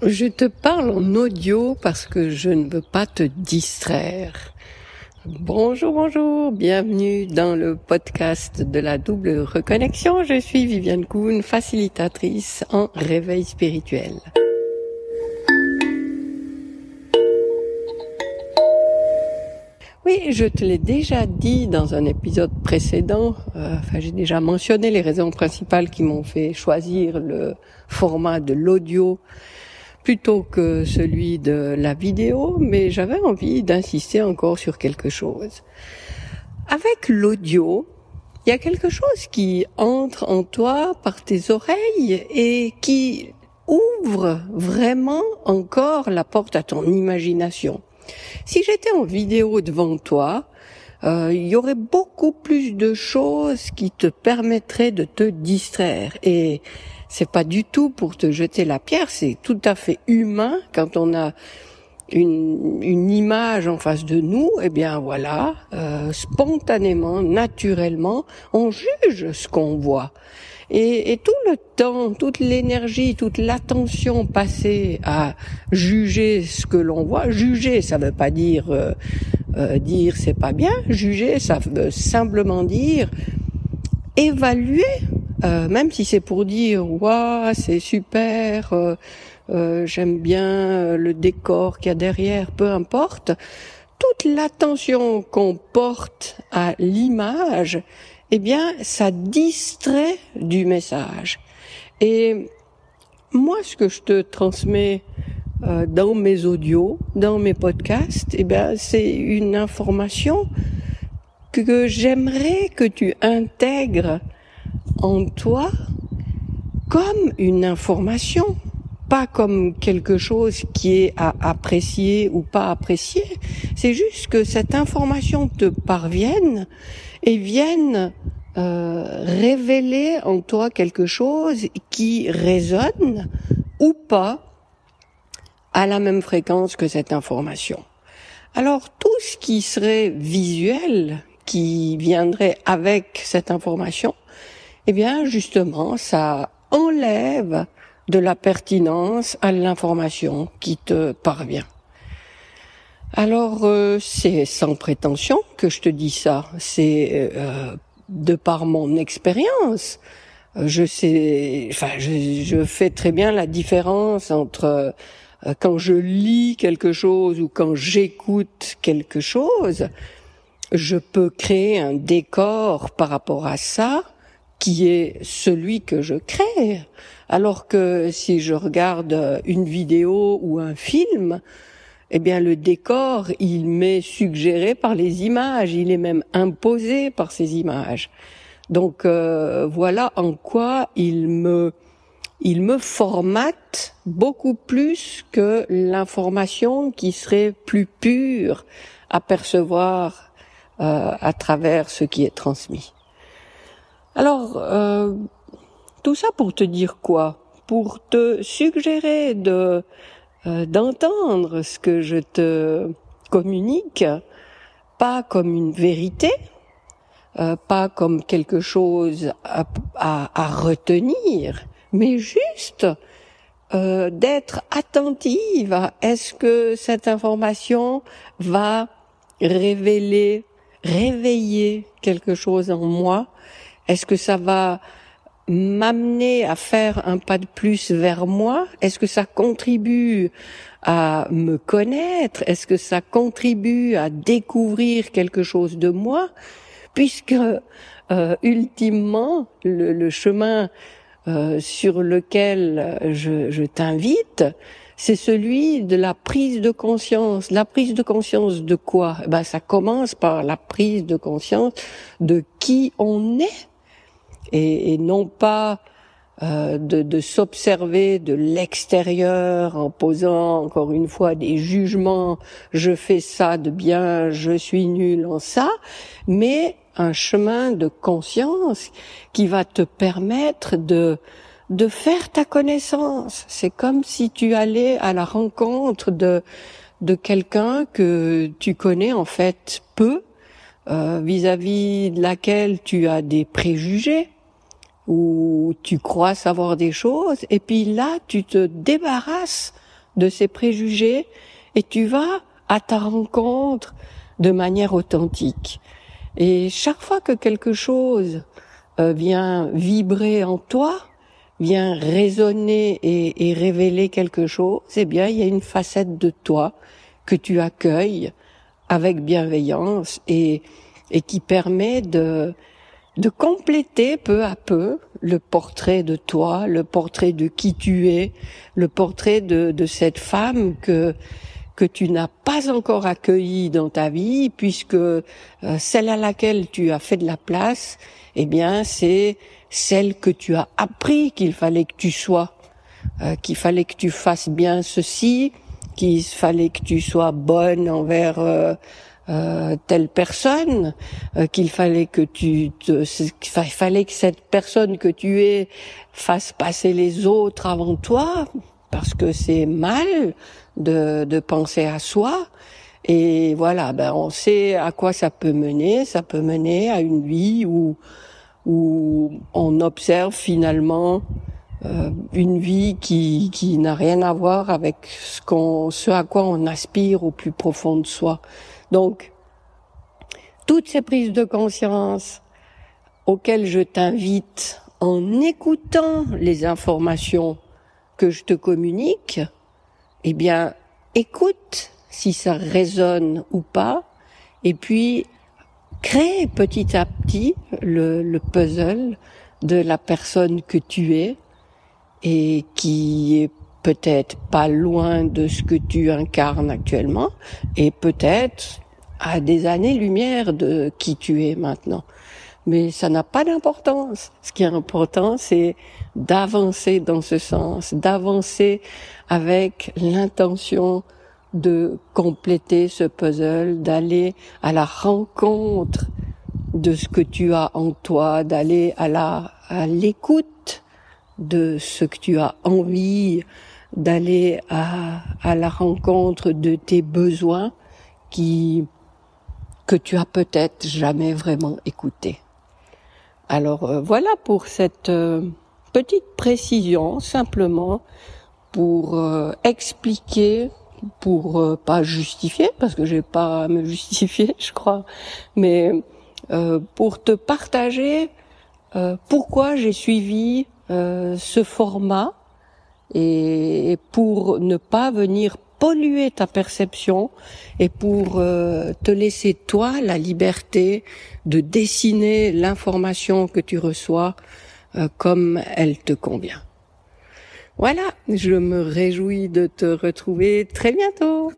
Je te parle en audio parce que je ne veux pas te distraire. Bonjour, bonjour, bienvenue dans le podcast de la double reconnexion. Je suis Viviane Kuhn, facilitatrice en réveil spirituel. Oui, je te l'ai déjà dit dans un épisode précédent. Euh, enfin, j'ai déjà mentionné les raisons principales qui m'ont fait choisir le format de l'audio plutôt que celui de la vidéo, mais j'avais envie d'insister encore sur quelque chose. Avec l'audio, il y a quelque chose qui entre en toi par tes oreilles et qui ouvre vraiment encore la porte à ton imagination. Si j'étais en vidéo devant toi, euh, il y aurait beaucoup plus de choses qui te permettraient de te distraire. Et c'est pas du tout pour te jeter la pierre, c'est tout à fait humain quand on a une, une image en face de nous, eh bien voilà, euh, spontanément, naturellement, on juge ce qu'on voit. Et, et, tout le temps, toute l'énergie, toute l'attention passée à juger ce que l'on voit, juger, ça veut pas dire euh, euh, dire c'est pas bien, juger, ça veut simplement dire évaluer euh, même si c'est pour dire waouh c'est super, euh, euh, j'aime bien le décor qu'il y a derrière, peu importe, toute l'attention qu'on porte à l'image, eh bien ça distrait du message. Et moi, ce que je te transmets dans mes audios, dans mes podcasts, eh bien c'est une information que j'aimerais que tu intègres en toi comme une information, pas comme quelque chose qui est à apprécier ou pas apprécier. C'est juste que cette information te parvienne et vienne euh, révéler en toi quelque chose qui résonne ou pas à la même fréquence que cette information. Alors tout ce qui serait visuel, qui viendrait avec cette information, eh bien justement, ça enlève de la pertinence à l'information qui te parvient. Alors euh, c'est sans prétention que je te dis ça, c'est euh, de par mon expérience. Je fais très bien la différence entre euh, quand je lis quelque chose ou quand j'écoute quelque chose. Je peux créer un décor par rapport à ça qui est celui que je crée. Alors que si je regarde une vidéo ou un film, eh bien le décor, il m'est suggéré par les images, il est même imposé par ces images. Donc euh, voilà en quoi il me il me formate beaucoup plus que l'information qui serait plus pure à percevoir euh, à travers ce qui est transmis. Alors, euh, tout ça pour te dire quoi? Pour te suggérer de euh, d'entendre ce que je te communique, pas comme une vérité, euh, pas comme quelque chose à, à, retenir, mais juste d'être attentive à est-ce que cette information va révéler, réveiller quelque chose en moi est-ce que ça va m'amener à faire un pas de plus vers moi? Est-ce que ça contribue à me connaître? Est-ce que ça contribue à découvrir quelque chose de moi? Puisque euh, ultimement, le, chemin euh, sur lequel je, je t'invite, c'est celui de la prise de conscience. La prise de conscience de quoi? Eh Ben, ça commence par la prise de conscience de qui on est et, non pas euh, de, de s'observer de l'extérieur en posant encore une fois des jugements, je fais ça de bien, je suis nul en ça, mais un chemin de conscience qui va te permettre de de faire ta connaissance. C'est comme si tu allais à la rencontre de de quelqu'un que tu connais en fait peu, vis-à-vis -vis de laquelle tu as des préjugés, où tu crois savoir des choses, et puis là, tu te débarrasses de ces préjugés et tu vas à ta rencontre de manière authentique. Et chaque fois que quelque chose euh, vient vibrer en toi, vient résonner et, et, révéler quelque chose, eh bien, il y a une facette de toi que tu accueilles avec bienveillance et, et qui permet de, de compléter peu à peu le portrait de toi, le portrait de qui tu es, le portrait de, de cette femme que que tu n'as pas encore accueillie dans ta vie, puisque euh, celle à laquelle tu as fait de la place, eh bien, c'est celle que tu as appris qu'il fallait que tu sois, euh, qu'il fallait que tu fasses bien ceci, qu'il fallait que tu sois bonne envers euh, euh, telle personne, euh, qu'il fallait que tu te, fallait que cette personne que tu es fasse passer les autres avant toi, parce que c'est mal de, de penser à soi. Et voilà, ben on sait à quoi ça peut mener. Ça peut mener à une vie où où on observe finalement euh, une vie qui, qui n'a rien à voir avec ce, qu'on, ce à quoi on aspire au plus profond de soi. Donc, toutes ces prises de conscience auxquelles je t'invite en écoutant les informations que je te communique, eh bien, écoute si ça résonne ou pas, et puis crée petit à petit le, le puzzle de la personne que tu es et qui est peut-être pas loin de ce que tu incarnes actuellement et peut-être à des années-lumière de qui tu es maintenant. Mais ça n'a pas d'importance. Ce qui est important, c'est d'avancer dans ce sens, d'avancer avec l'intention de compléter ce puzzle, d'aller à la rencontre de ce que tu as en toi, d'aller à la à l'écoute de ce que tu as envie, d'aller à, à la rencontre de tes besoins qui que tu as peut-être jamais vraiment écouté. Alors euh, voilà pour cette euh, petite précision simplement pour euh, expliquer pour pas justifier parce que j'ai pas à me justifier je crois mais pour te partager pourquoi j'ai suivi ce format et pour ne pas venir polluer ta perception et pour euh, te laisser toi la liberté de dessiner l'information que tu reçois euh, comme elle te convient. Voilà, je me réjouis de te retrouver très bientôt.